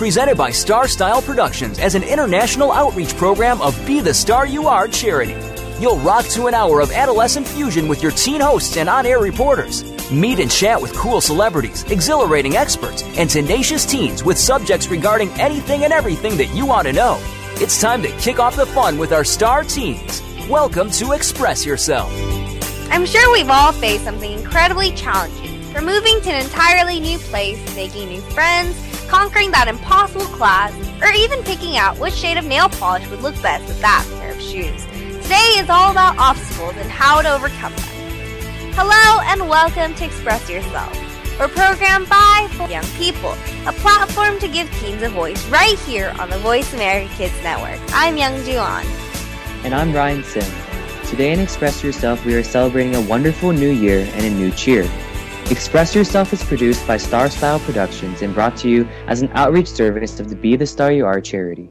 Presented by Star Style Productions as an international outreach program of Be the Star You Are charity. You'll rock to an hour of adolescent fusion with your teen hosts and on air reporters. Meet and chat with cool celebrities, exhilarating experts, and tenacious teens with subjects regarding anything and everything that you want to know. It's time to kick off the fun with our star teens. Welcome to Express Yourself. I'm sure we've all faced something incredibly challenging. From moving to an entirely new place, making new friends, conquering that impossible class, or even picking out which shade of nail polish would look best with that pair of shoes. Today is all about obstacles and how to overcome them. Hello and welcome to Express Yourself. We're programmed by young people, a platform to give teens a voice right here on the Voice America Kids Network. I'm Youngjoo Ahn. And I'm Ryan Sim. Today in Express Yourself, we are celebrating a wonderful new year and a new cheer. Express Yourself is produced by Star Style Productions and brought to you as an outreach service of the Be the Star You Are charity.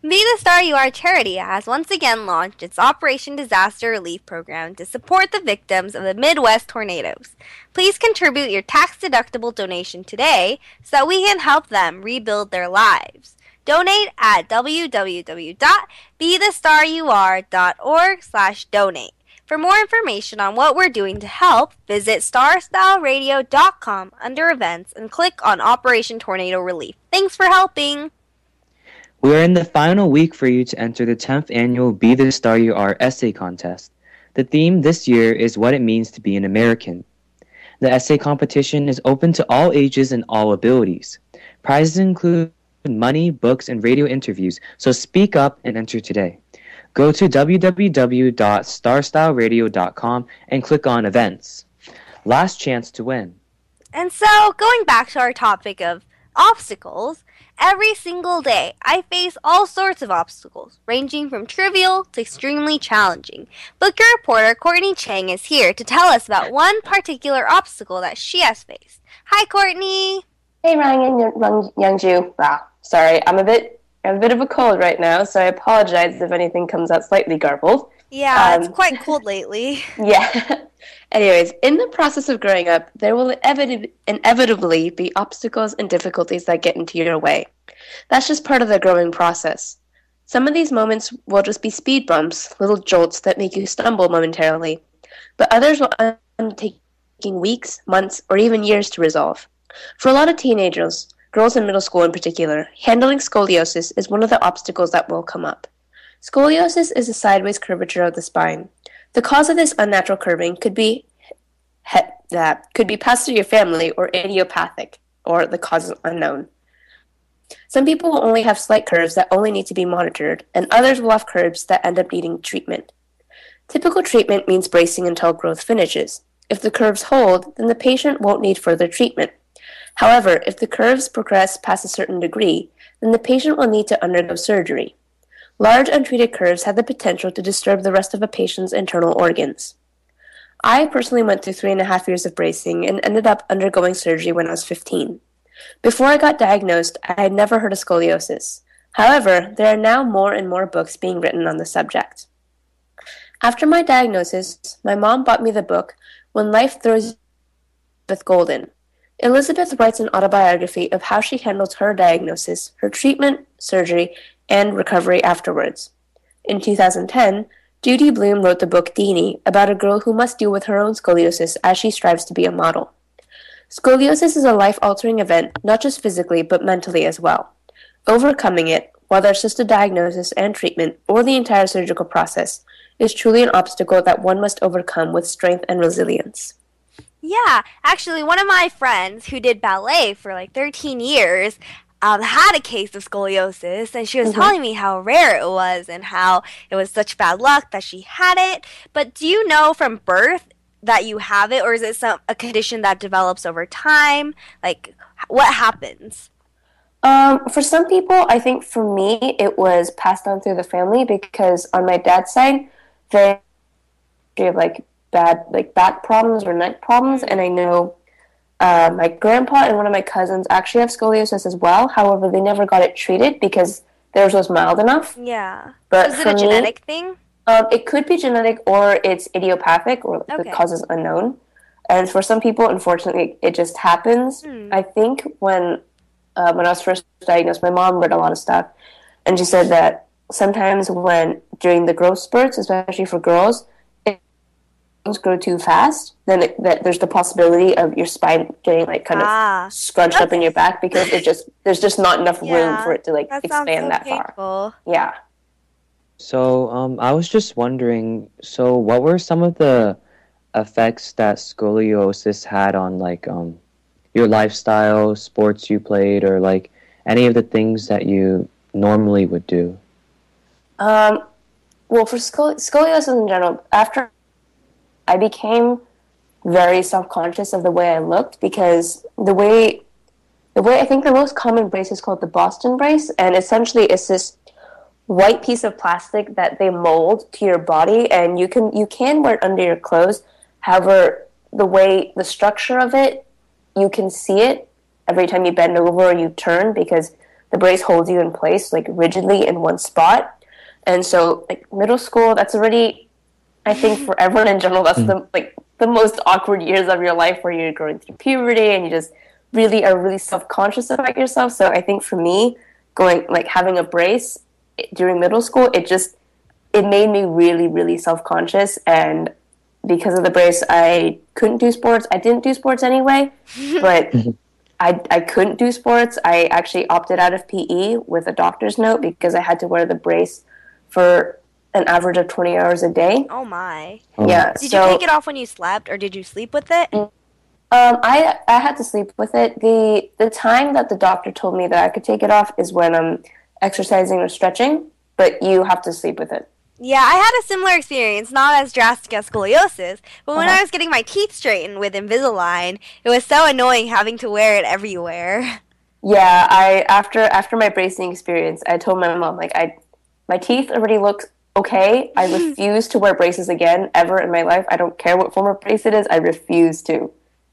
Be the Star You Are charity has once again launched its Operation Disaster Relief Program to support the victims of the Midwest tornadoes. Please contribute your tax deductible donation today so that we can help them rebuild their lives. Donate at www.bethestarur.org slash donate. For more information on what we're doing to help, visit starstyleradio.com under events and click on Operation Tornado Relief. Thanks for helping! We are in the final week for you to enter the 10th annual Be the Star You Are essay contest. The theme this year is what it means to be an American. The essay competition is open to all ages and all abilities. Prizes include money, books, and radio interviews, so speak up and enter today. Go to www.starstyleradio.com and click on events. Last chance to win. And so, going back to our topic of obstacles, every single day I face all sorts of obstacles, ranging from trivial to extremely challenging. Book It reporter Courtney Cheng is here to tell us about one particular obstacle that she has faced. Hi, Courtney. Hey, Ryan and Youngjoo. Wow, sorry, I'm a bit I have a bit of a cold right now, so I apologize if anything comes out slightly garbled. Yeah, um, it's quite cold lately. Yeah. Anyways, in the process of growing up, there will inevitably be obstacles and difficulties that get into your way. That's just part of the growing process. Some of these moments will just be speed bumps, little jolts that make you stumble momentarily, but others will end up taking weeks, months, or even years to resolve. For a lot of teenagers, girls in middle school in particular, handling scoliosis is one of the obstacles that will come up. Scoliosis is a sideways curvature of the spine. The cause of this unnatural curving could be that could be passed through your family or idiopathic, or the cause is unknown. Some people will only have slight curves that only need to be monitored, and others will have curves that end up needing treatment. Typical treatment means bracing until growth finishes. If the curves hold, then the patient won't need further treatment. However, if the curves progress past a certain degree, then the patient will need to undergo surgery. Large untreated curves have the potential to disturb the rest of a patient's internal organs. I personally went through three and a half years of bracing and ended up undergoing surgery when I was 15. Before I got diagnosed, I had never heard of scoliosis. However, there are now more and more books being written on the subject. After my diagnosis, my mom bought me the book When Life Throws with Golden Elizabeth writes an autobiography of how she handled her diagnosis, her treatment, surgery, and recovery afterwards. In 2010, Judy Blume wrote the book Deenie about a girl who must deal with her own scoliosis as she strives to be a model. Scoliosis is a life altering event, not just physically, but mentally as well. Overcoming it, whether it's just a diagnosis and treatment or the entire surgical process, is truly an obstacle that one must overcome with strength and resilience. Yeah, actually, one of my friends who did ballet for like 13 years um, had a case of scoliosis, and she was mm-hmm. telling me how rare it was and how it was such bad luck that she had it. But do you know from birth that you have it, or is it some a condition that develops over time? Like, what happens? Um, for some people, I think for me, it was passed on through the family because on my dad's side, they have like bad like back problems or neck problems, and I know uh, my grandpa and one of my cousins actually have scoliosis as well. However, they never got it treated because theirs was mild enough. Yeah. But Is it a me- genetic thing? Um, it could be genetic or it's idiopathic or Okay. the cause is unknown. And for some people, unfortunately, it just happens. Hmm. I think when uh, when I was first diagnosed, my mom read a lot of stuff, and she said that sometimes when during the growth spurts, especially for girls, if things grow too fast, then it, that there's the possibility of your spine getting like kind Ah. of scrunched up in your back because it just there's just not enough room Yeah, for it to like That expand so that far. Yeah. So, um, I was just wondering, so what were some of the effects that scoliosis had on like um your lifestyle, sports you played, or like any of the things that you normally would do? Um, well, for scoli- scoliosis in general, after I became very self conscious of the way I looked because the way the way I think the most common brace is called the Boston brace, and essentially it's this white piece of plastic that they mold to your body, and you can you can wear it under your clothes. However, the way the structure of it, you can see it every time you bend over or you turn because the brace holds you in place like rigidly in one spot. And so, like middle school, that's already, I think, for everyone in general, that's mm. the like the most awkward years of your life where you're going through puberty and you just really are really self conscious about yourself. So I think for me, going like having a brace during middle school, it just it made me really really self conscious and because of the brace, I couldn't do sports. I didn't do sports anyway, but mm-hmm. I, I couldn't do sports. I actually opted out of PE with a doctor's note because I had to wear the brace for an average of 20 hours a day. Oh my. Oh, Yeah. Did so, you take it off when you slept or did you sleep with it? Um, I I had to sleep with it. the The time that the doctor told me that I could take it off is when I'm exercising or stretching, but you have to sleep with it. Yeah, I had a similar experience, not as drastic as scoliosis, but when Uh-huh. I was getting my teeth straightened with Invisalign, it was so annoying having to wear it everywhere. Yeah, I after after my bracing experience, I told my mom like I my teeth already look okay. I refuse to wear braces again ever in my life. I don't care what form of brace it is. I refuse to.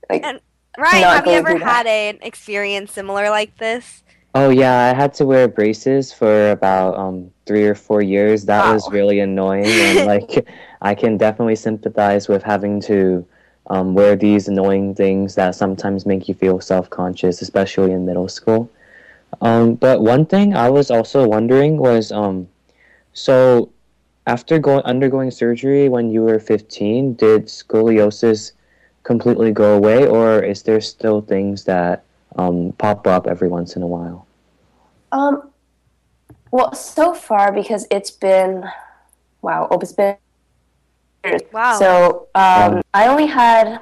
Like And- Ryan, have you ever had an experience similar like this? Oh yeah, I had to wear braces for about um three or four years. That was really annoying, and like I can definitely sympathize with having to um, wear these annoying things that sometimes make you feel self conscious, especially in middle school. Um, but one thing I was also wondering was um, so after going undergoing surgery when you were fifteen, did scoliosis completely go away, or is there still things that um, pop up every once in a while? Um, well, so far because it's been, wow, oh, it's been. Wow. So um, Wow. I only had,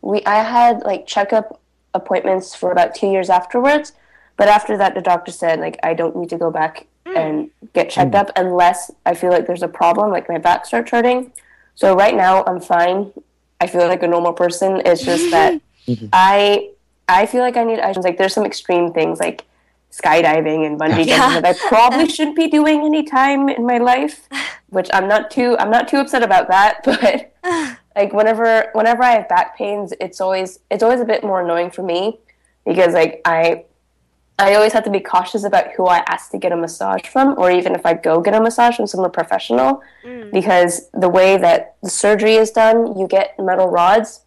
we I had like checkup appointments for about two years afterwards, but after that the doctor said like I don't need to go back Mm. and get checked mm. up unless I feel like there's a problem, like my back starts hurting. So right now I'm fine. I feel like a normal person. It's just that mm-hmm. I I feel like I need I like there's some extreme things like skydiving and bungee jumping that I probably shouldn't be doing any time in my life, which I'm not too I'm not too upset about that, but like whenever whenever I have back pains, it's always it's always a bit more annoying for me because like I I always have to be cautious about who I ask to get a massage from, or even if I go get a massage from someone professional, mm. because the way that the surgery is done, you get metal rods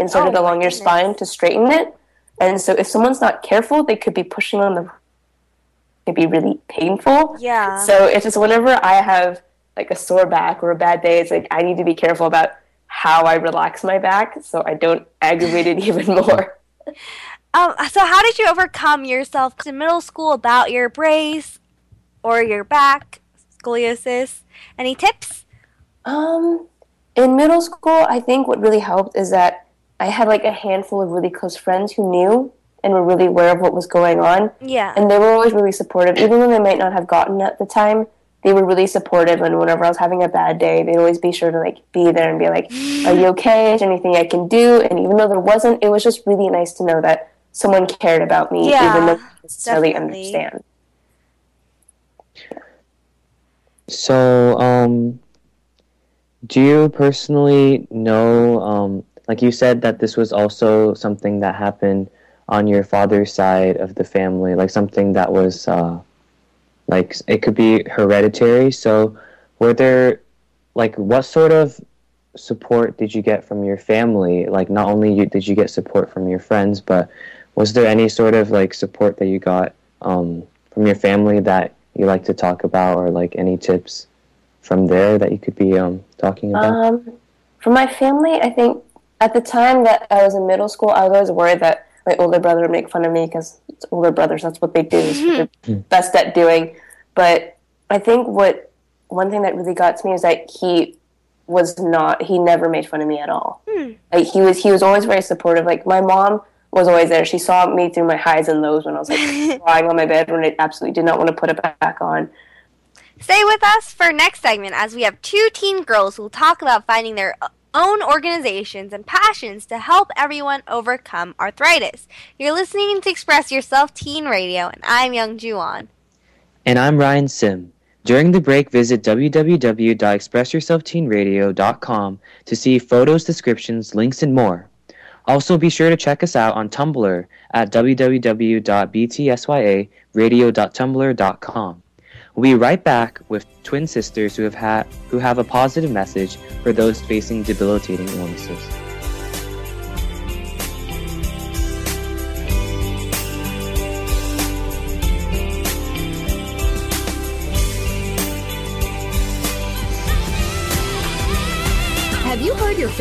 inserted Oh, along your goodness. spine to straighten it, and so if someone's not careful, they could be pushing on the. It could be really painful. Yeah. So it's just whenever I have like a sore back or a bad day, it's like I need to be careful about how I relax my back so I don't aggravate it even more. Um, so how did you overcome yourself in middle school about your brace or your back scoliosis? Any tips? Um, in middle school, I think what really helped is that I had like a handful of really close friends who knew and were really aware of what was going on, Yeah. and they were always really supportive, even though they might not have gotten it at the time. They were really supportive, and whenever I was having a bad day, they'd always be sure to like be there and be like, "Are you okay? Is there anything I can do?" And even though there wasn't, it was just really nice to know that someone cared about me, Yeah. even though I didn't necessarily Definitely. understand. So, um, do you personally know, um, like you said, that this was also something that happened on your father's side of the family, like something that was, uh, like it could be hereditary. So, were there, like, what sort of support did you get from your family? Like, not only you, did you get support from your friends, but was there any sort of like support that you got um, from your family that you like to talk about, or like any tips from there that you could be um, talking about? Um, for my family, I think at the time that I was in middle school, I was always worried that my older brother would make fun of me because older brothers. That's what they do. It's what they're best at doing. But I think what one thing that really got to me is that he was not. He never made fun of me at all. Like he was. He was always very supportive. Like my mom was always there. She saw me through my highs and lows when I was like lying on my bed when I absolutely did not want to put it back on. Stay with us for next segment as we have two teen girls who will talk about finding their own organizations and passions to help everyone overcome arthritis. You're listening to Express Yourself Teen Radio, and I'm Youngjoo Ahn. And I'm Ryan Sim. During the break, visit www.expressyourselfteenradio.com to see photos, descriptions, links, and more. Also, be sure to check us out on Tumblr at www.btsyaradio.tumblr.com. We'll be right back with twin sisters who have had who have a positive message for those facing debilitating illnesses.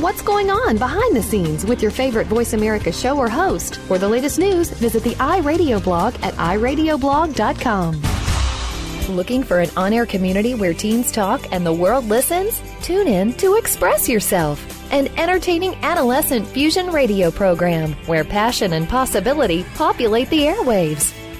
What's going on behind the scenes with your favorite Voice America show or host? For the latest news, visit the iRadio blog at iradioblog.com. Looking for an on air community where teens talk and the world listens? Tune in to Express Yourself, an entertaining adolescent fusion radio program where passion and possibility populate the airwaves.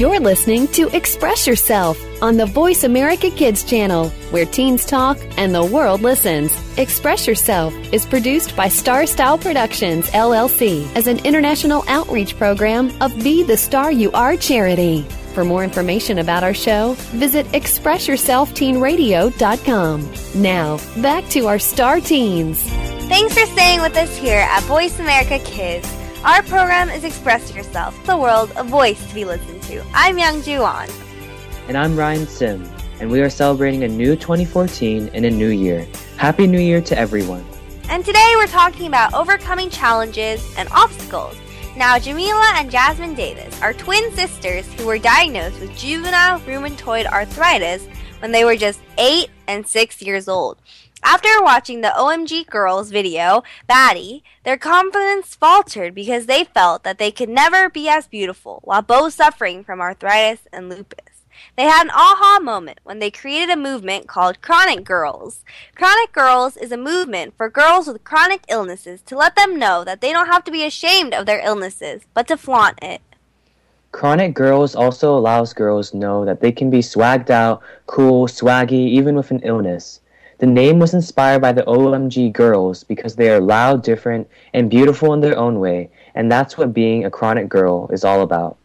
You're listening to Express Yourself on the Voice America Kids channel, where teens talk and the world listens. Express Yourself is produced by Star Style Productions, LLC, as an international outreach program of Be the Star You Are charity. For more information about our show, visit ExpressYourselfTeenRadio.com. Now, back to our star teens. Thanks for staying with us here at Voice America Kids. Our program is Express Yourself, the world, a voice to be listened to. I'm Youngjoo Ahn. And I'm Ryan Sim, and we are celebrating a new 2014 and a new year. Happy New Year to everyone. And today we're talking about overcoming challenges and obstacles. Now, Jamila and Jasmine Davis are twin sisters who were diagnosed with juvenile rheumatoid arthritis when they were just 8 and 6 years old. After watching the OMG Girlz video, Batty, their confidence faltered because they felt that they could never be as beautiful while both suffering from arthritis and lupus. They had an aha moment when they created a movement called Chronic Girls. Chronic Girls is a movement for girls with chronic illnesses to let them know that they don't have to be ashamed of their illnesses, but to flaunt it. Chronic Girls also allows girls know that they can be swagged out, cool, swaggy, even with an illness. The name was inspired by the OMG Girlz because they are loud, different, and beautiful in their own way, and that's what being a chronic girl is all about.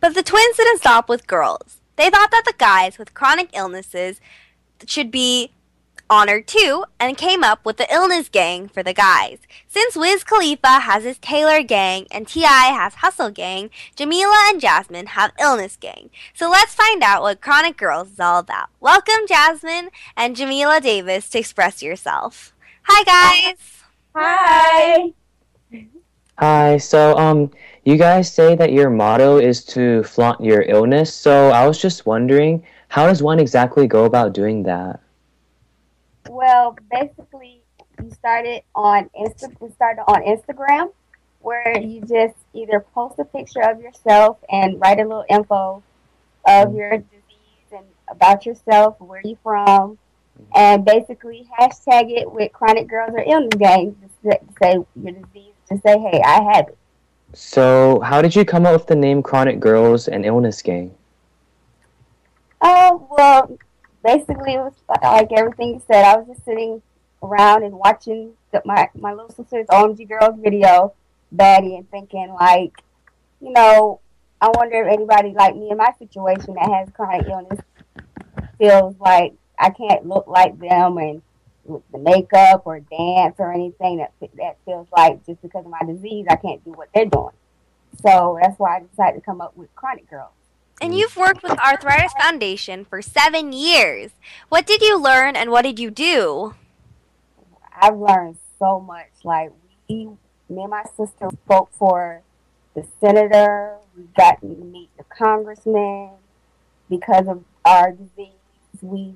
But the twins didn't stop with girls. They thought that the guys with chronic illnesses should be honored too and came up with the Illness Gang for the guys. Since Wiz Khalifa has his Taylor Gang and T.I. has Hustle Gang, Jamila and Jasmine have Illness Gang. So let's find out what Chronic Girls is all about. Welcome, Jasmine and Jamila Davis, to express yourself. Hi, guys. Hi. Hi. So, um, you guys say that your motto is to flaunt your illness. So, I was just wondering, how does one exactly go about doing that? Well, basically, you started on Insta. We started on Instagram, where you just either post a picture of yourself and write a little info of mm-hmm. your disease and about yourself, where you're from, mm-hmm. and basically hashtag it with Chronic Girls or Illness Gang to say your disease. To say, hey, I have it. So, how did you come up with the name Chronic Girls and Illness Gang? Oh, well, basically, it was like everything you said. I was just sitting around and watching the, my, my little sister's OMG Girlz video, Baddie, and thinking, like, you know, I wonder if anybody like me in my situation that has chronic illness feels like I can't look like them and with the makeup or dance or anything that that feels like just because of my disease I can't do what they're doing. So that's why I decided to come up with Chronic Girls. And you've worked with Arthritis Foundation for seven years. What did you learn and what did you do? I've learned so much. Like we, me and my sister spoke for the senator. We got to meet the congressman because of our disease. We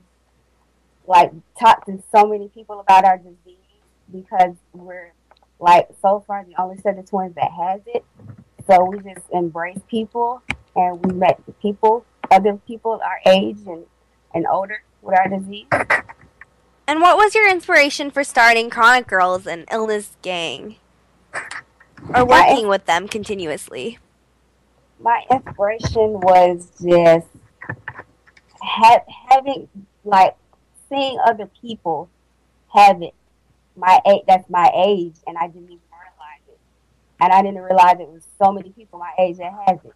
like talked to so many people about our disease because we're like so far the only set of twins that has it. So we just embrace people and we met people, other people our age and, and older with our disease. And what was your inspiration for starting Chronic Girls and Illness Gang? Or working with them continuously? My inspiration was just ha- having, like, seeing other people have it. My age, that's my age, and I didn't even realize it. And I didn't realize it was so many people my age that has it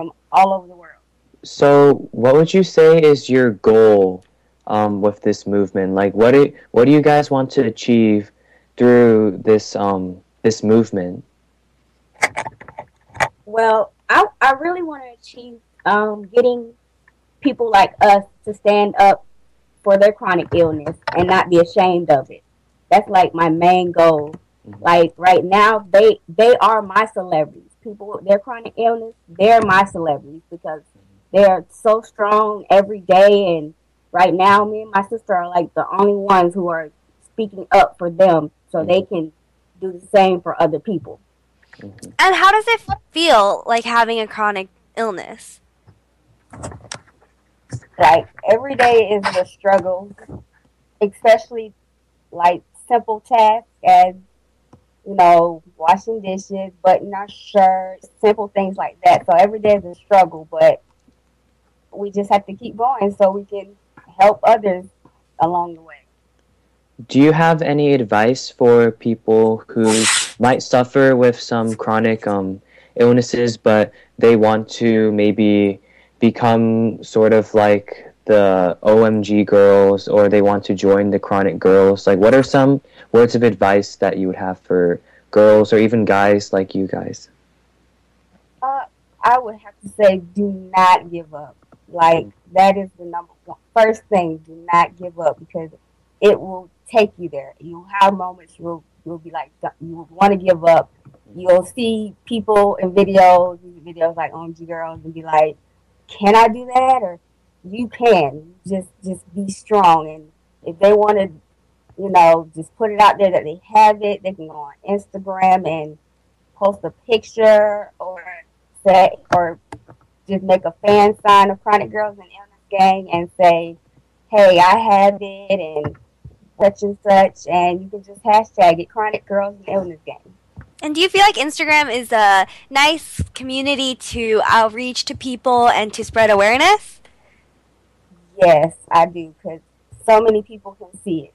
from all over the world. So, what would you say is your goal um, with this movement? Like, what do what do you guys want to achieve through this um, this movement? Well, I I really want to achieve um, getting people like us to stand up for their chronic illness and not be ashamed of it. That's like my main goal. Mm-hmm. Like right now, they they are my celebrities. People with their chronic illness, they're my celebrities because they're so strong every day. And right now, me and my sister are like the only ones who are speaking up for them, so mm-hmm. they can do the same for other people. Mm-hmm. And how does it feel like having a chronic illness? Like every day is a struggle, especially like simple tasks as you know, washing dishes, buttoning our shirts, simple things like that. So every day is a struggle, but we just have to keep going so we can help others along the way. Do you have any advice for people who might suffer with some chronic um, illnesses, but they want to maybe become sort of like the OMG Girlz or they want to join the chronic girls? Like, what are some words of advice that you would have for girls or even guys like you guys? Uh, I would have to say, do not give up. Like, that is the number one first thing. Do not give up because it will take you there. You'll have moments you'll, you'll be like, you want to give up. You'll see people in videos, videos like OMG Girlz, and be like, can I do that? Or you can just just be strong. And if they want to, you know, just put it out there that they have it, they can go on Instagram and post a picture or say or just make a fan sign of Chronic Girls and Illness Gang and say, "Hey, I have it," and such and such, and you can just hashtag it Chronic Girls and Illness Gang. And do you feel like Instagram is a nice community to outreach to people and to spread awareness? Yes, I do, because so many people can see it.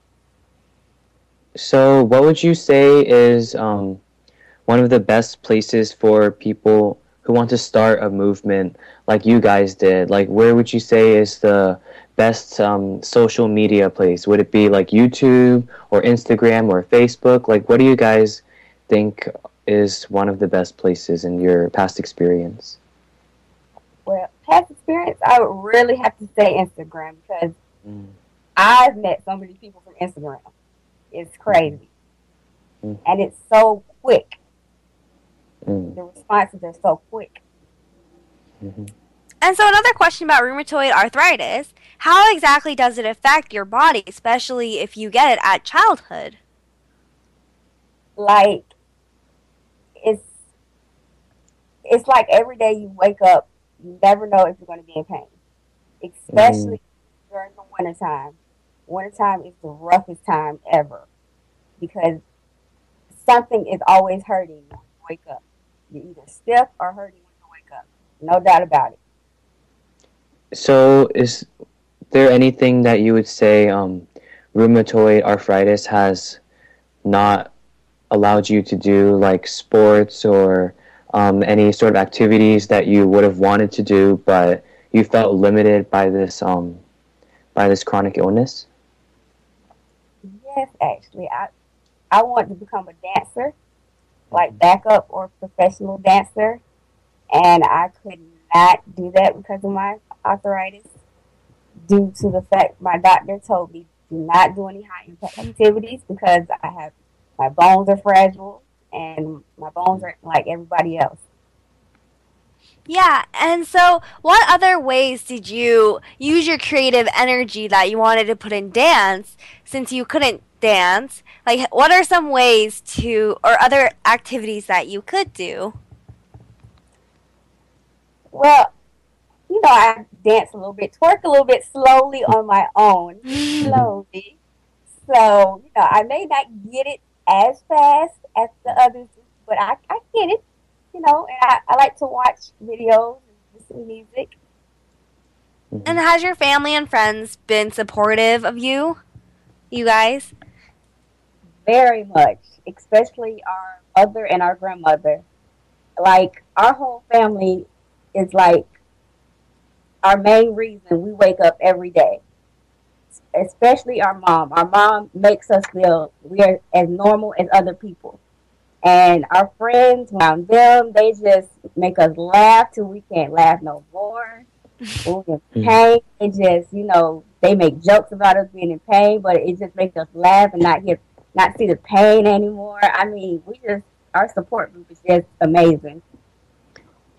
So, what would you say is um, one of the best places for people who want to start a movement like you guys did? Like, where would you say is the best um, social media place? Would it be like YouTube or Instagram or Facebook? Like, what do you guys think is one of the best places in your past experience? Well, past experience, I would really have to say Instagram because Mm. I've met so many people from Instagram. It's crazy. Mhm. And it's so quick. Mm. The responses are so quick. Mhm. And so another question about rheumatoid arthritis. How exactly does it affect your body, especially if you get it at childhood? Like it's it's like every day you wake up, you never know if you're going to be in pain, especially during the wintertime. Wintertime is the roughest time ever because something is always hurting when you wake up. You're either stiff or hurting when you wake up. No doubt about it. So, is there anything that you would say um, rheumatoid arthritis has not allowed you to do, like sports or um, any sort of activities that you would have wanted to do, but you felt limited by this um, by this chronic illness? Yes, actually, I I want to become a dancer, like backup or professional dancer, and I could not do that because of my arthritis, due to the fact my doctor told me do not do any high impact activities because I have my bones are fragile and my bones are like everybody else. Yeah, and so what other ways did you use your creative energy that you wanted to put in dance since you couldn't dance? Like, what are some ways to, or other activities that you could do? Well, you know, I dance a little bit, twerk a little bit slowly on my own, slowly. So, you know, I may not get it as fast as the others, but I, I get it, you know, and I, I like to watch videos and listen to music. Mm-hmm. And has your family and friends been supportive of you? You guys? Very much, especially our mother and our grandmother. Like, our whole family is like our main reason we wake up every day. Especially our mom. Our mom makes us feel we're as normal as other people. And our friends around them, they just make us laugh till we can't laugh no more. When we're in mm. pain, it just, you know, they make jokes about us being in pain, but it just makes us laugh and not get, not see the pain anymore. I mean, we just, our support group is just amazing.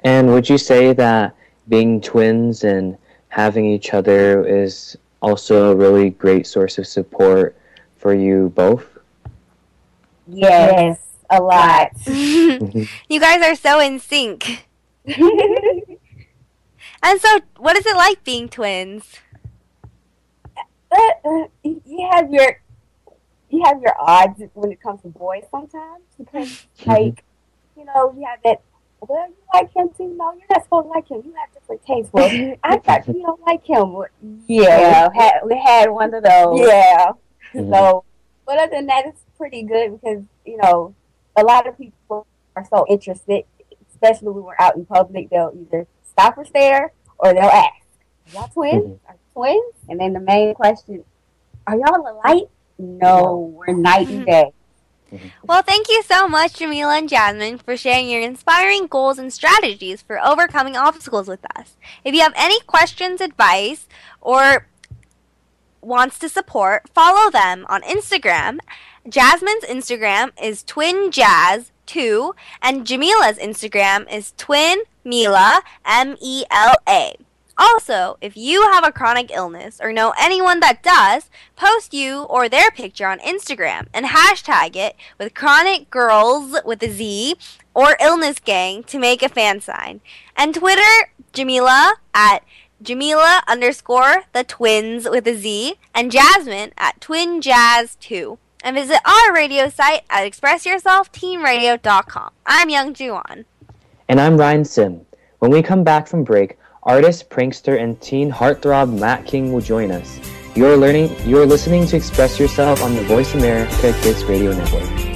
And would you say that being twins and having each other is also a really great source of support for you both? Yes, a lot. you guys are so in sync. And so, what is it like being twins? But, uh, you have your you have your odds when it comes to boys sometimes because like you know you have that well you like him too no you're not supposed to like him you have different tastes well you, I thought you don't like him yeah had, we had one of those yeah Mhm. so but other than that it's pretty good because you know a lot of people are so interested especially when we're out in public they'll either stop or stare or they'll ask y'all twins Mhm. are you twins and then the main question are y'all alike no we're night and day Well, thank you so much, Jamila and Jasmine, for sharing your inspiring goals and strategies for overcoming obstacles with us. If you have any questions, advice, or wants to support, follow them on Instagram. Jasmine's Instagram is Twin Jazz two, and Jamila's Instagram is Twin Mila M-E-L-A. Also, if you have a chronic illness or know anyone that does, post you or their picture on Instagram and hashtag it with chronic girls with a Z or illness gang to make a fan sign. And Twitter, Jamila at Jamila underscore the twins with a Z and Jasmine at twinjazz2. And visit our radio site at expressyourselfteenradio.com. I'm Youngjoo Ahn. And I'm Ryan Sim. When we come back from break, artist, prankster, and teen heartthrob Matt King will join us. You're learning you're listening to Express Yourself on the Voice America Kids Radio Network.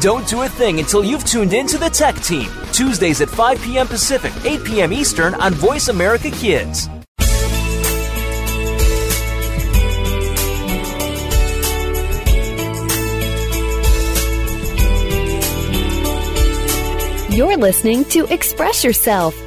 Don't do a thing until you've tuned in to the Tech Team. Tuesdays at 5 p.m. Pacific, 8 p.m. Eastern on Voice America Kids. You're listening to Express Yourself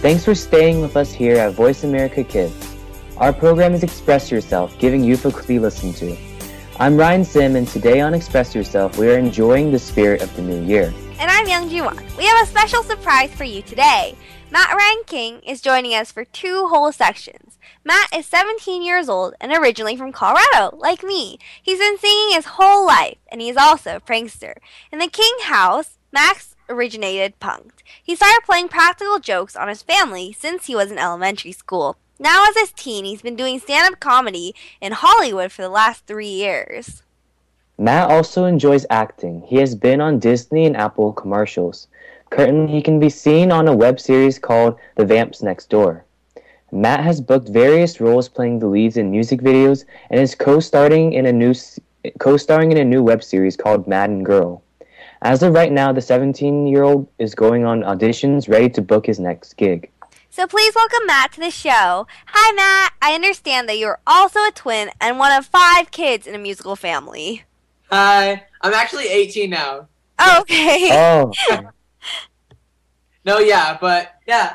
Thanks for staying with us here at Voice America Kids. Our program is Express Yourself, giving youth a to listen to. I'm Ryan Sim, and today on Express Yourself, we are enjoying the spirit of the new year. And I'm Youngjoo Ahn. We have a special surprise for you today. Matt Ryan King is joining us for two whole sections. Matt is 17 years old and originally from Colorado, like me. He's been singing his whole life, and he's also a prankster. In the King house, Max originated punked. He started playing practical jokes on his family since he was in elementary school. Now, as a teen, he's been doing stand up comedy in Hollywood for the last three years. Matt also enjoys acting. He has been on Disney and Apple commercials. Currently, he can be seen on a web series called The Vamps Next Door. Matt has booked various roles playing the leads in music videos and is co-starring in a new co-starring in a new web series called Madden Girl. As of right now, the 17 year old is going on auditions, ready to book his next gig. So please welcome Matt to the show. Hi, Matt. I understand that you're also a twin and one of five kids in a musical family. Hi. I'm actually 18 now. Oh, okay. Oh. no, yeah, but yeah.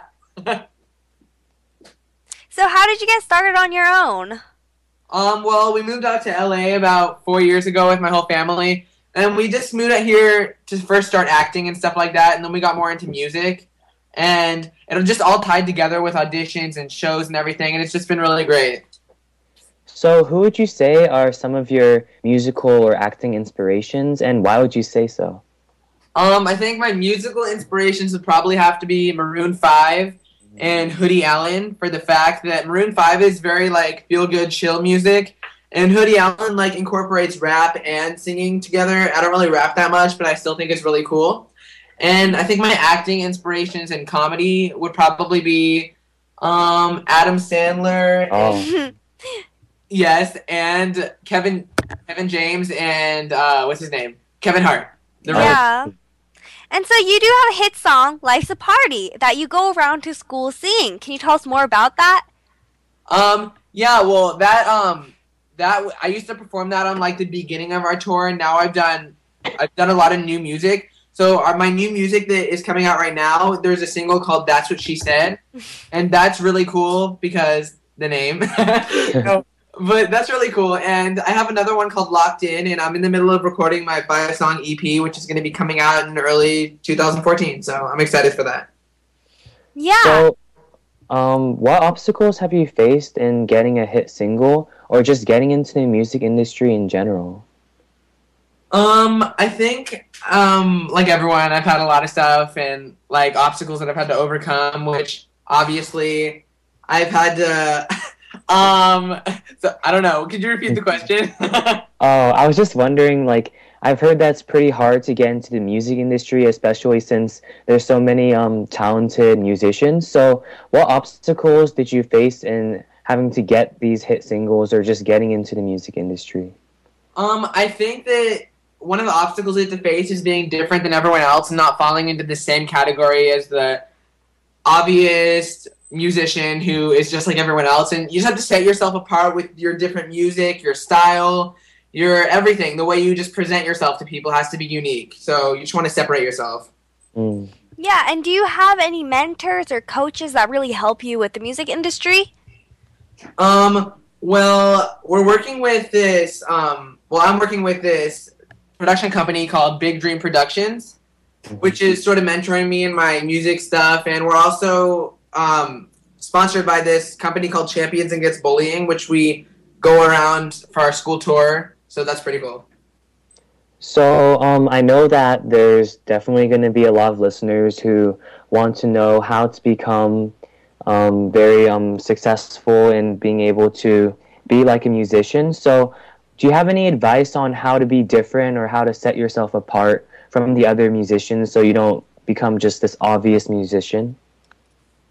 so how did you get started on your own? Um, well, we moved out to LA about four years ago with my whole family and we just moved out here to first start acting and stuff like that, and then we got more into music, and it just all tied together with auditions and shows and everything, and it's just been really great. So, who would you say are some of your musical or acting inspirations, and why would you say so? Um, I think my musical inspirations would probably have to be Maroon Five and Hoodie Allen for the fact that Maroon Five is very like feel good chill music, and Hoodie Allen like incorporates rap and singing together. I don't really rap that much, but I still think it's really cool. And I think my acting inspirations in comedy would probably be um, Adam Sandler. Oh. yes, and Kevin Kevin James and uh, what's his name? Kevin Hart. They're yeah. And so you do have a hit song, Life's a Party, that you go around to school singing. Can you tell us more about that? Um, yeah, well that um that I used to perform that on like the beginning of our tour, and now I've done I've done a lot of new music. So our, my new music that is coming out right now, there's a single called "That's What She Said," and that's really cool because the name. but that's really cool, and I have another one called "Locked In," and I'm in the middle of recording my five song EP, which is going to be coming out in early 2014. So I'm excited for that. Yeah. So, um, what obstacles have you faced in getting a hit single? Or just getting into the music industry in general? Um, I think, um, like everyone, I've had a lot of stuff and like obstacles that I've had to overcome, which obviously I've had to. um, so I don't know. Could you repeat the question? oh, I was just wondering, like, I've heard that's pretty hard to get into the music industry, especially since there's so many um talented musicians. So, what obstacles did you face in having to get these hit singles or just getting into the music industry? Um, I think that one of the obstacles you have to face is being different than everyone else and not falling into the same category as the obvious musician who is just like everyone else. And you just have to set yourself apart with your different music, your style, your everything. The way you just present yourself to people has to be unique. So you just want to separate yourself. Mm. Yeah, and do you have any mentors or coaches that really help you with the music industry? Um, well, we're working with this. Um, well, I'm working with this production company called Big Dream Productions, which is sort of mentoring me in my music stuff, and we're also um, sponsored by this company called Champions Against Bullying, which we go around for our school tour. So that's pretty cool. So um, I know that there's definitely going to be a lot of listeners who want to know how to become um, very um, successful in being able to be like a musician. So do you have any advice on how to be different or how to set yourself apart from the other musicians so you don't become just this obvious musician?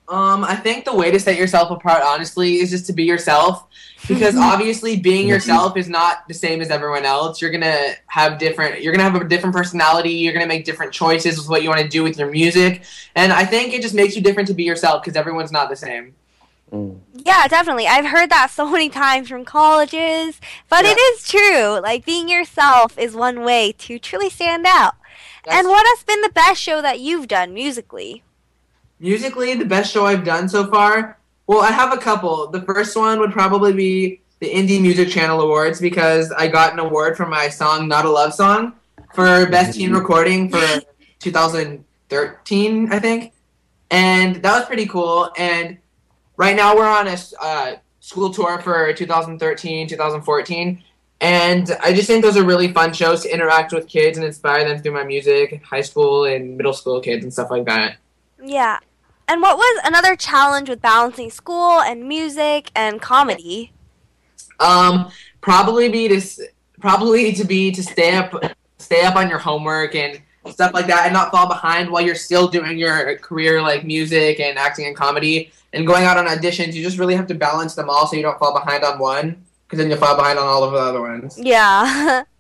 Um, I think the way to set yourself apart, honestly, is just to be yourself. Because obviously, being yourself is not the same as everyone else. You're gonna have different. You're gonna have a different personality. You're gonna make different choices with what you want to do with your music. And I think it just makes you different to be yourself because everyone's not the same. Mm. Yeah, definitely. I've heard that so many times from colleges, but it Yeah. is true. Like being yourself is one way to truly stand out. That's- And what has been the best show that you've done musically? Musically, the best show I've done so far. Well, I have a couple. The first one would probably be the Indie Music Channel Awards because I got an award for my song "Not a Love Song" for best teen recording for 2013, I think, and that was pretty cool. And right now we're on a uh, school tour for 2013, 2014. And I just think those are really fun shows to interact with kids and inspire them through my music, high school and middle school kids and stuff like that. Yeah. And what was another challenge with balancing school and music and comedy? Um, probably be to probably to be to stay up stay up on your homework and stuff like that, and not fall behind while you're still doing your career like music and acting and comedy and going out on auditions. You just really have to balance them all so you don't fall behind on one, because then you'll fall behind on all of the other ones. Yeah.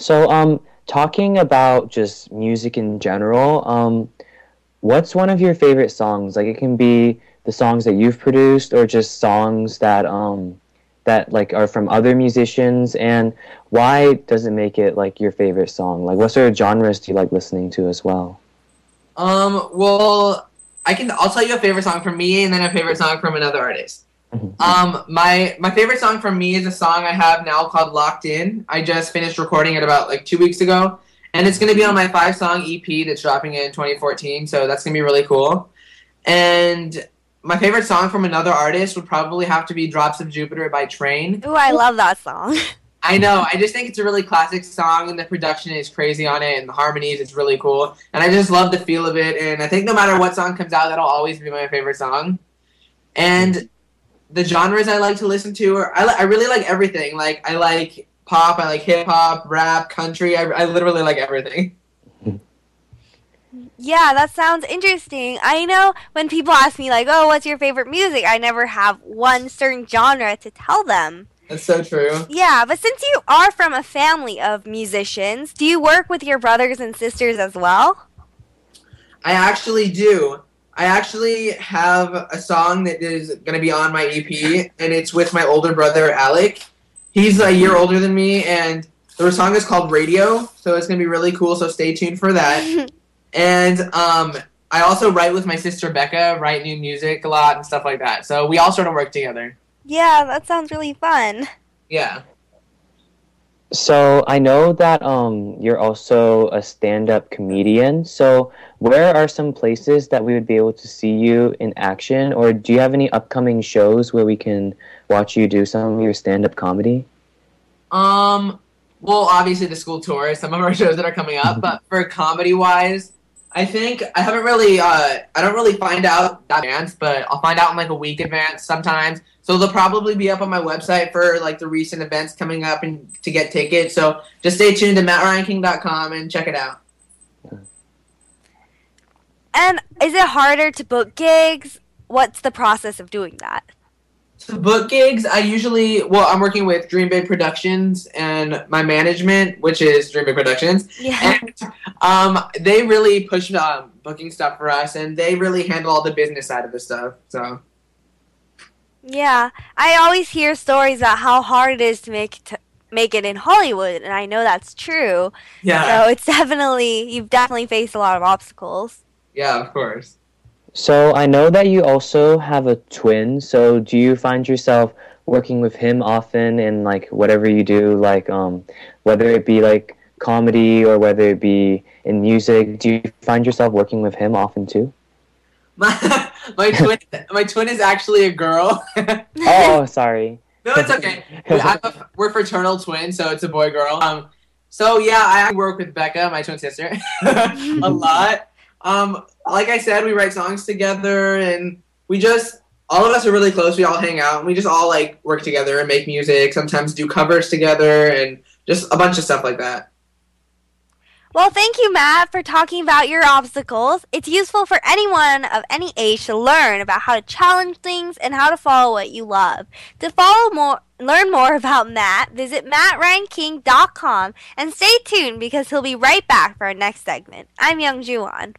So, um, talking about just music in general, um, what's one of your favorite songs? Like, it can be the songs that you've produced, or just songs that um, that like are from other musicians. And why does it make it like your favorite song? Like, what sort of genres do you like listening to as well? Um, well, I can. I'll tell you a favorite song from me, and then a favorite song from another artist. Mhm. Um, my my favorite song from me is a song I have now called "Locked In." I just finished recording it about like two weeks ago, and it's gonna be on my five song EP that's dropping in 2014. So that's gonna be really cool. And my favorite song from another artist would probably have to be "Drops of Jupiter" by Train. Ooh, I love that song. I know. I just think it's a really classic song, and the production is crazy on it, and the harmonies, it's really cool. And I just love the feel of it. And I think no matter what song comes out, that'll always be my favorite song. And the genres I like to listen to are I, li- I really like everything. Like I like pop, I like hip hop, rap, country. I, I literally like everything. Yeah, that sounds interesting. I know when people ask me, like, oh, what's your favorite music? I never have one certain genre to tell them. That's so true. Yeah, but since you are from a family of musicians, do you work with your brothers and sisters as well? I actually do. I actually have a song that is going to be on my EP, and it's with my older brother, Alec. He's a year older than me, and the song is called Radio, so it's going to be really cool, so stay tuned for that. and um, I also write with my sister, Becca, write new music a lot and stuff like that. So we all sort of work together. Yeah, that sounds really fun. Yeah. So I know that um, you're also a stand-up comedian. So where are some places that we would be able to see you in action, or do you have any upcoming shows where we can watch you do some of your stand-up comedy? Um. Well, obviously the school tour, some of our shows that are coming up, but for comedy wise, I think I haven't really. Uh, I don't really find out that advance, but I'll find out in like a week advance sometimes. So they'll probably be up on my website for like the recent events coming up and to get tickets. So just stay tuned to mattryanking.com and check it out. And is it harder to book gigs? What's the process of doing that? To book gigs, I usually well, I'm working with Dream Big Productions and my management, which is Dream Big Productions. Yeah. And um, they really push um, booking stuff for us, and they really handle all the business side of the stuff. So Yeah, I always hear stories about how hard it is to make to make it in Hollywood, and I know that's true. yeah, So it's definitely you've definitely faced a lot of obstacles. Yeah, of course. So I know that you also have a twin. So do you find yourself working with him often in like whatever you do, like um, whether it be like comedy or whether it be in music? Do you find yourself working with him often too? My my twin my twin is actually a girl. Oh, sorry. No, it's okay. A, we're fraternal twins, so it's a boy girl. Um, so yeah, I work with Becca, my twin sister, a lot. Um, like I said, we write songs together, and we just all of us are really close. We all hang out, and we just all like work together and make music. Sometimes do covers together, and just a bunch of stuff like that. Well, thank you, Matt, for talking about your obstacles. It's useful for anyone of any age to learn about how to challenge things and how to follow what you love. To follow more, learn more about Matt, visit mattryanking.com and stay tuned because he'll be right back for our next segment. I'm Youngjoo Ahn.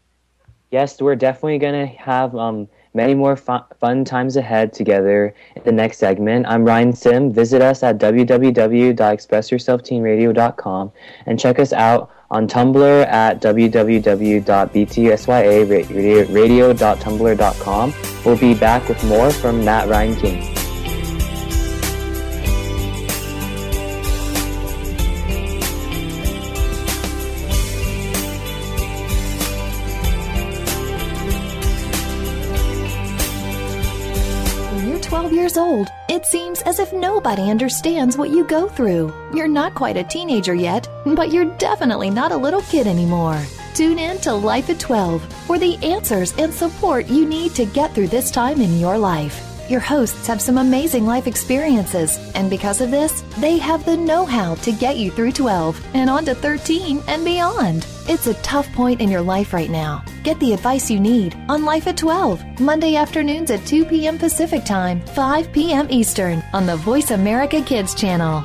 Yes, we're definitely gonna have um, many more fun, fun times ahead together in the next segment. I'm Ryan Sim. Visit us at www.expressyourselfteenradio.com and check us out on Tumblr at www.btsyaradio.tumblr.com. We'll be back with more from Matt Ryan King. As if nobody understands what you go through. You're not quite a teenager yet, but you're definitely not a little kid anymore. Tune in to Life at 12 for the answers and support you need to get through this time in your life. Your hosts have some amazing life experiences, and because of this, they have the know how to get you through 12 and on to 13 and beyond. It's a tough point in your life right now. Get the advice you need on Life at 12, Monday afternoons at 2 p.m. Pacific Time, 5 p.m. Eastern on the Voice America Kids channel.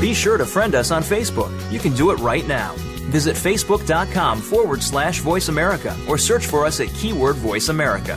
Be sure to friend us on Facebook. You can do it right now. Visit facebook.com forward slash voice America or search for us at keyword voice America.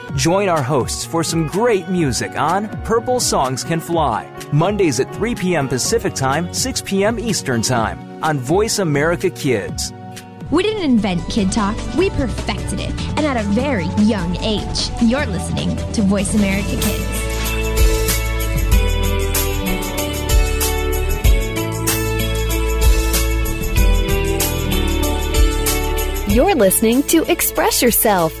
Join our hosts for some great music on Purple Songs Can Fly, Mondays at 3 p.m. Pacific Time, 6 p.m. Eastern Time on Voice America Kids. We didn't invent Kid Talk, we perfected it, and at a very young age. You're listening to Voice America Kids. You're listening to Express Yourself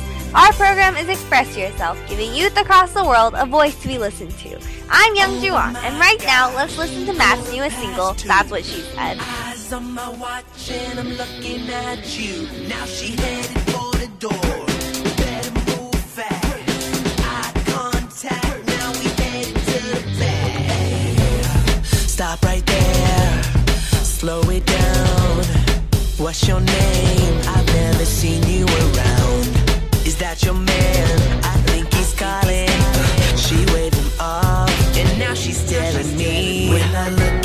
Our program is Express Yourself, giving youth across the world a voice to be listened to. I'm Youngjoo Ahn, and right now, let's listen to Matt's newest single, That's What She Said. Eyes on my watch and I'm looking at you. Now she headed for the door. Stop right there. Slow it down. What's your name? I've never seen you around. That your man? I think he's calling. She waved him off, and now she's telling me. When I look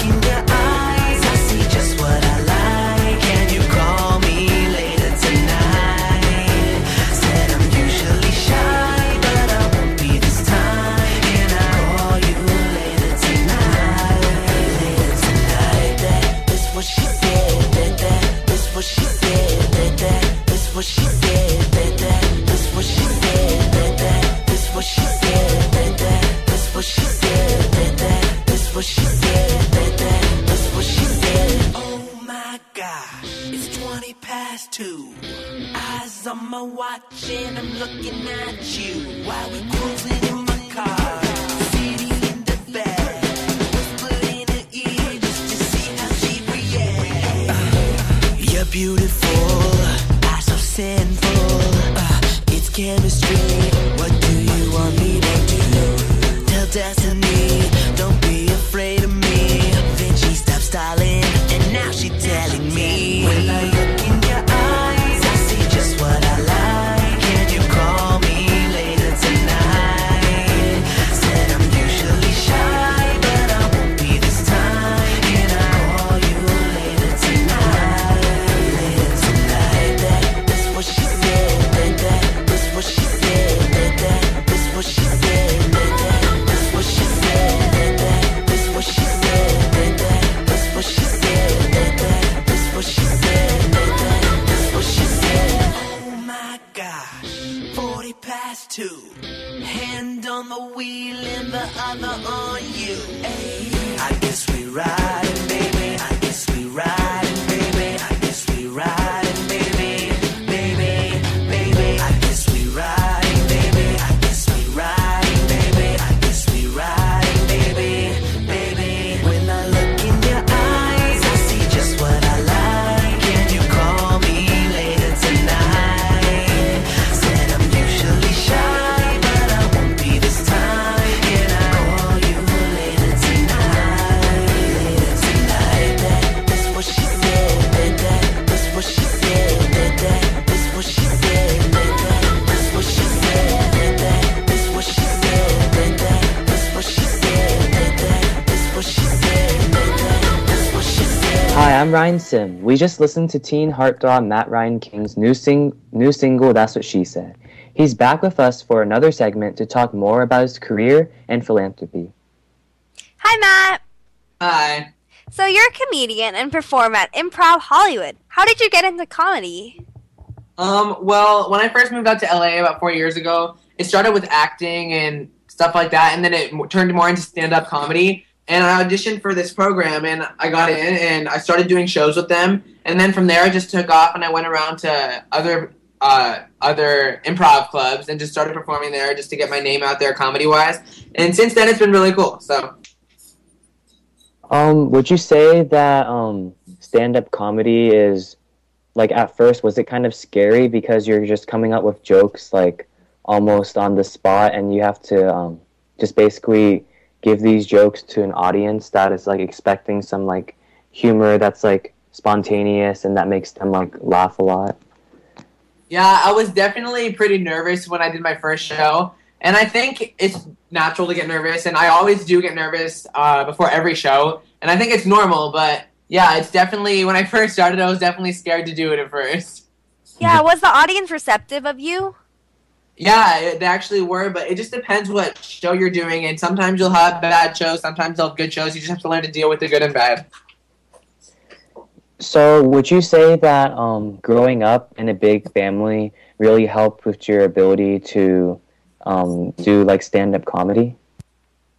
Ryan Sim. We just listened to teen heartthrob Matt Ryan King's new, sing- new single, That's What She Said. He's back with us for another segment to talk more about his career and philanthropy. Hi, Matt. Hi. So you're a comedian and perform at Improv Hollywood. How did you get into comedy? Um, well, when I first moved out to LA about four years ago, it started with acting and stuff like that, and then it turned more into stand up comedy. And I auditioned for this program, and I got in, and I started doing shows with them. And then from there, I just took off, and I went around to other uh, other improv clubs and just started performing there, just to get my name out there comedy wise. And since then, it's been really cool. So Um, would you say that um, stand-up comedy is like at first was it kind of scary because you're just coming up with jokes like almost on the spot and you have to um, just basically give these jokes to an audience that is like expecting some like humor that's like spontaneous and that makes them like laugh a lot. Yeah, I was definitely pretty nervous when I did my first show. And I think it's natural to get nervous. And I always do get nervous uh, before every show. And I think it's normal. But yeah, it's definitely, when I first started, I was definitely scared to do it at first. Yeah, was the audience receptive of you? Yeah, it- they actually were. But it just depends what show you're doing. And sometimes you'll have bad shows, sometimes you'll have good shows. You just have to learn to deal with the good and bad. So, would you say that um, growing up in a big family really helped with your ability to um, do like stand-up comedy?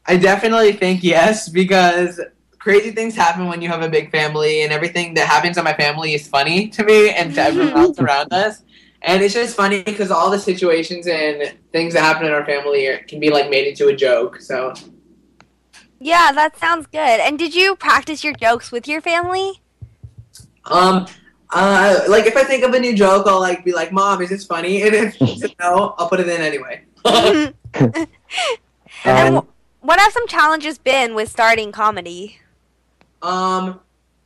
I definitely think yes, because crazy things happen when you have a big family, and everything that happens in my family is funny to me and to everyone else around us. And it's just funny because all the situations and things that happen in our family are, can be like made into a joke. So Yeah, that sounds good. And did you practice your jokes with your family? Um, uh, like if I think of a new joke, I'll like be like, "Mom, is this funny?" And if she says no, I'll put it in anyway. and wh- what have some challenges been with starting comedy? Um,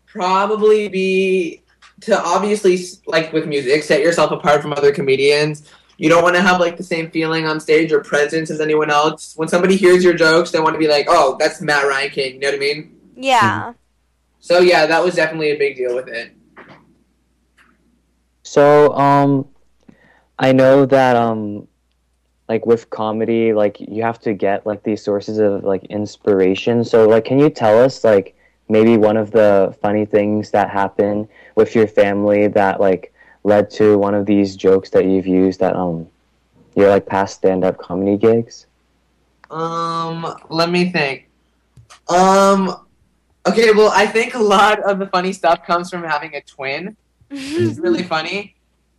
probably be to obviously like with music, set yourself apart from other comedians. You don't want to have like the same feeling on stage or presence as anyone else. When somebody hears your jokes, they want to be like, "Oh, that's Matt Ryan King." You know what I mean? Yeah. So yeah, that was definitely a big deal with it. So, um, I know that um, like with comedy, like you have to get like these sources of like inspiration. So, like, can you tell us like maybe one of the funny things that happened with your family that like led to one of these jokes that you've used at um your like past stand-up comedy gigs? Um, let me think. Um, okay, well, I think a lot of the funny stuff comes from having a twin. It's really funny,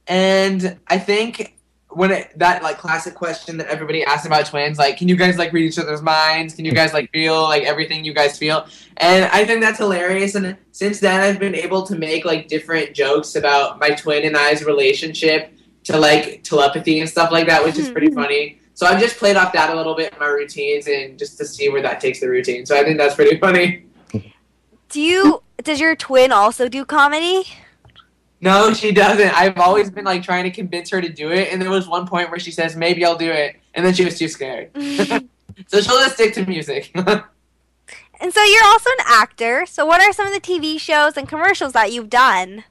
and I think when it, that like classic question that everybody asks about twins, like, can you guys like read each other's minds? Can you guys like feel like everything you guys feel? And I think that's hilarious. And since then, I've been able to make like different jokes about my twin and I's relationship to like telepathy and stuff like that, which is pretty hmm. funny. So I've just played off that a little bit in my routines and just to see where that takes the routine. So I think that's pretty funny. Do you? Does your twin also do comedy? No, she doesn't. I've always been like trying to convince her to do it, and there was one point where she says, "Maybe I'll do it," and then she was too scared. so she'll just stick to music. And so you're also an actor. So what are some of the TV shows and commercials that you've done?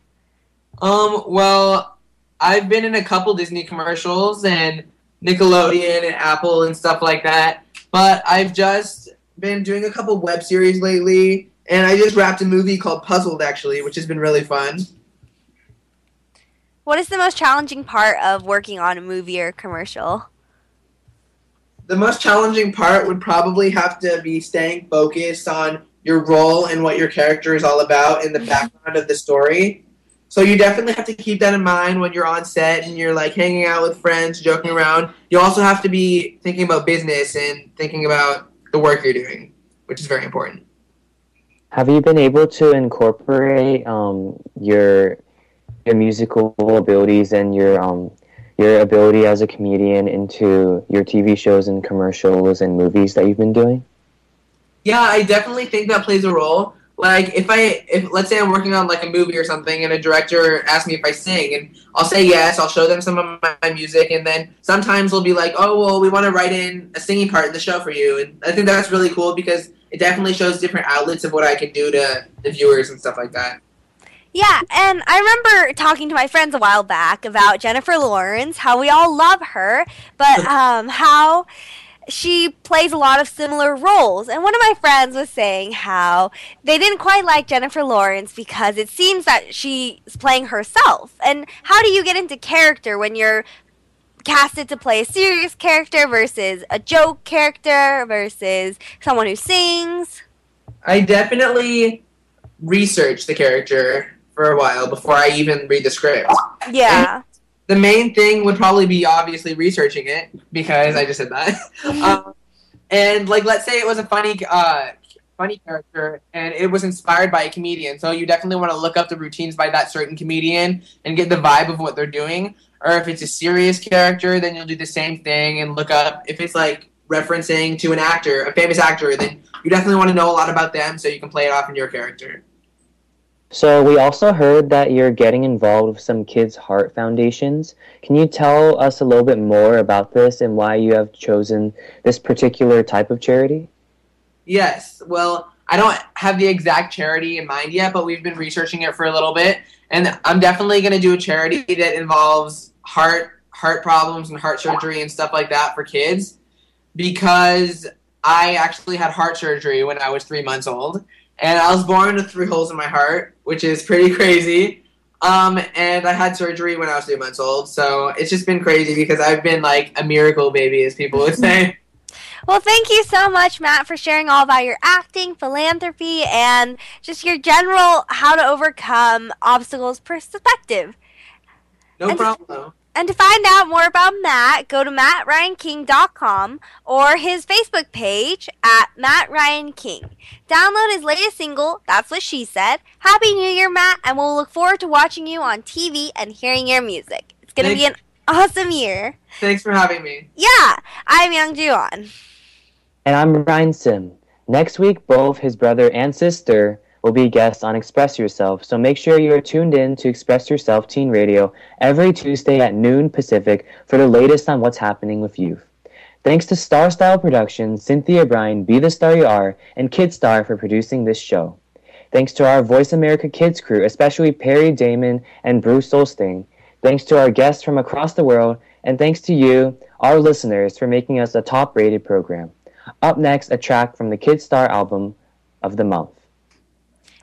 um, well, I've been in a couple Disney commercials and Nickelodeon and Apple and stuff like that. But I've just been doing a couple web series lately, and I just wrapped a movie called Puzzled actually, which has been really fun. What is the most challenging part of working on a movie or commercial? The most challenging part would probably have to be staying focused on your role and what your character is all about in the background of the story. So you definitely have to keep that in mind when you're on set and you're like hanging out with friends, joking around. You also have to be thinking about business and thinking about the work you're doing, which is very important. Have you been able to incorporate um, your your musical abilities and your um, your ability as a comedian into your TV shows and commercials and movies that you've been doing? Yeah, I definitely think that plays a role. Like if I if let's say I'm working on like a movie or something and a director asks me if I sing and I'll say yes, I'll show them some of my, music and then sometimes they'll be like, "Oh, well, we want to write in a singing part in the show for you." And I think that's really cool because it definitely shows different outlets of what I can do to the viewers and stuff like that. Yeah, and I remember talking to my friends a while back about Jennifer Lawrence, how we all love her, but um, how she plays a lot of similar roles. And one of my friends was saying how they didn't quite like Jennifer Lawrence because it seems that she's playing herself. And how do you get into character when you're casted to play a serious character versus a joke character versus someone who sings? I definitely research the character for a while before I even read the script. Yeah. The main thing would probably be obviously researching it because I just said that. um, and like, let's say it was a funny, uh, funny character, and it was inspired by a comedian. So you definitely want to look up the routines by that certain comedian and get the vibe of what they're doing. Or if it's a serious character, then you'll do the same thing and look up if it's like referencing to an actor, a famous actor. Then you definitely want to know a lot about them so you can play it off in your character. So we also heard that you're getting involved with some kids' heart foundations. Can you tell us a little bit more about this and why you have chosen this particular type of charity? Yes. Well, I don't have the exact charity in mind yet, but we've been researching it for a little bit, and I'm definitely going to do a charity that involves heart heart problems and heart surgery and stuff like that for kids because I actually had heart surgery when I was 3 months old and I was born with three holes in my heart, which is pretty crazy. Um, and I had surgery when I was three months old, so it's just been crazy because I've been like a miracle baby, as people would say. Well, thank you so much, Matt, for sharing all about your acting, philanthropy, and just your general how to overcome obstacles perspective. No And- problem. And to find out more about Matt, go to mattryanking.com or his Facebook page at Matt Ryan King. Download his latest single, That's What She Said. Happy New Year, Matt, and we'll look forward to watching you on TV and hearing your music. It's going to be an awesome year. Thanks for having me. Yeah, I'm Youngjoo Ahn. And I'm Ryan Sim. Next week, both his brother and sister will be guests on Express Yourself, so make sure you are tuned in to Express Yourself Teen Radio every Tuesday at noon Pacific for the latest on what's happening with youth. Thanks to Star Style Productions, Cynthia Brian, Be the Star You Are, and Kid Star for producing this show. Thanks to our Voice America Kids crew, especially Perry Damon and Bruce Solsting. Thanks to our guests from across the world, and thanks to you, our listeners, for making us a top rated program. Up next, a track from the Kid Star album of the month.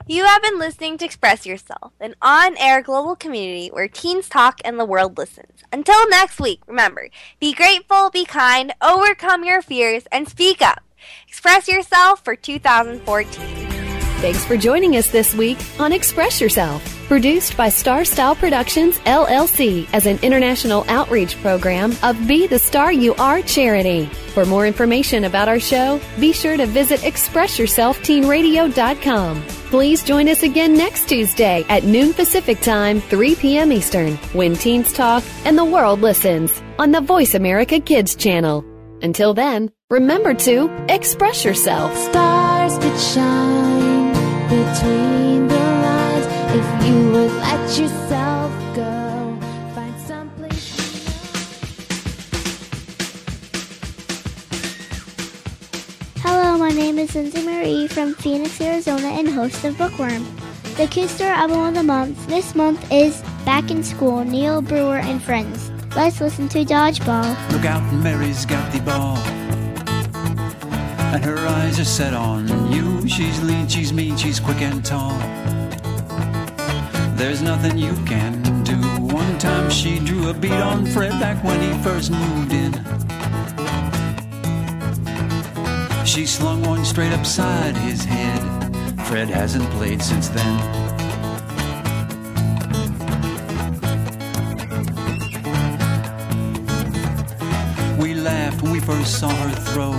You have been listening to Express Yourself, an on air global community where teens talk and the world listens. Until next week, remember be grateful, be kind, overcome your fears, and speak up. Express Yourself for 2014. Thanks for joining us this week on Express Yourself, produced by Star Style Productions LLC as an international outreach program of Be the Star You Are charity. For more information about our show, be sure to visit expressyourselfteenradio.com. Please join us again next Tuesday at noon Pacific Time, 3 p.m. Eastern, when teens talk and the world listens on the Voice America Kids channel. Until then, remember to express yourself. Stars could shine between let yourself go. Find someplace. Hello, my name is Lindsay Marie from Phoenix, Arizona, and host of Bookworm. The Kid Star album of the month this month is Back in School, Neil Brewer and Friends. Let's listen to Dodgeball. Look out, Mary's got the ball. And her eyes are set on you. She's lean, she's mean, she's quick and tall. There's nothing you can do. One time she drew a beat on Fred back when he first moved in. She slung one straight upside his head. Fred hasn't played since then. We laughed when we first saw her throw.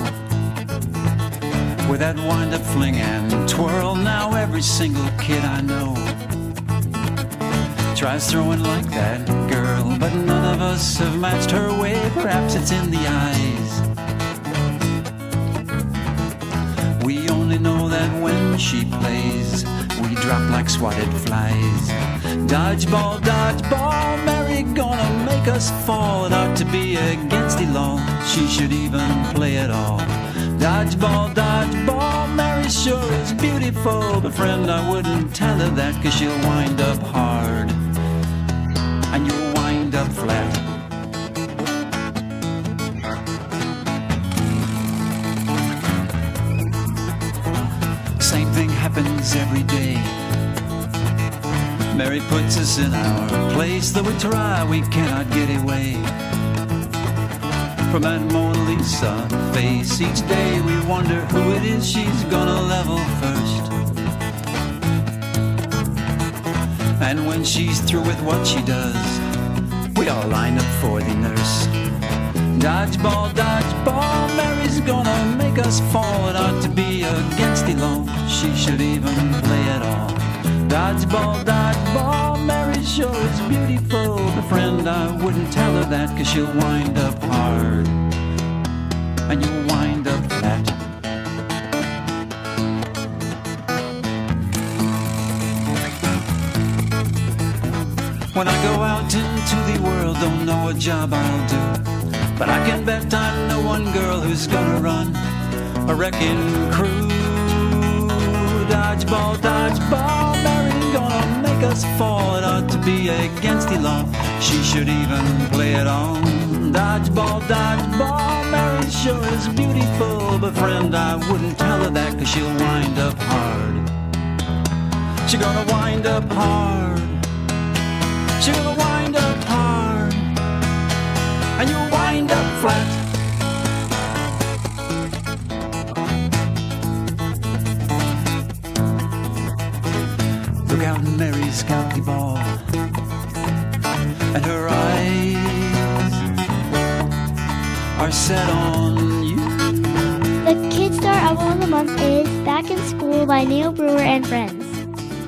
With that wind up fling and twirl, now every single kid I know tries throwing like that girl, but none of us have matched her way. Perhaps it's in the eyes. We only know that when she plays, we drop like swatted flies. Dodgeball, dodgeball, Mary gonna make us fall. It ought to be against the law. She should even play it all. Dodgeball, dodgeball, Mary sure is beautiful. But friend, I wouldn't tell her that, cause she'll wind up hard. Up flat. Same thing happens every day. Mary puts us in our place, though we try, we cannot get away from that Mona Lisa face. Each day we wonder who it is she's gonna level first. And when she's through with what she does, we all line up for the nurse. Dodgeball, dodgeball, Mary's gonna make us fall. It ought to be against the law. She should even play it all. Dodgeball, dodgeball, Mary sure is beautiful. But friend, I wouldn't tell her that, cause she'll wind up hard. And you'll what job I'll do. But I can bet I know one girl who's gonna run a wrecking crew. Dodgeball, dodgeball, Mary gonna make us fall. It ought to be against the law. She should even play it on. Dodgeball, dodgeball, Mary sure is beautiful. But friend, I wouldn't tell her that, cause she'll wind up hard. She gonna wind up hard. She gonna wind up. And you'll wind up flat. Look out, Mary's got the ball. And her eyes are set on you. The Kid Star album of the month is Back in School by Neil Brewer and Friends.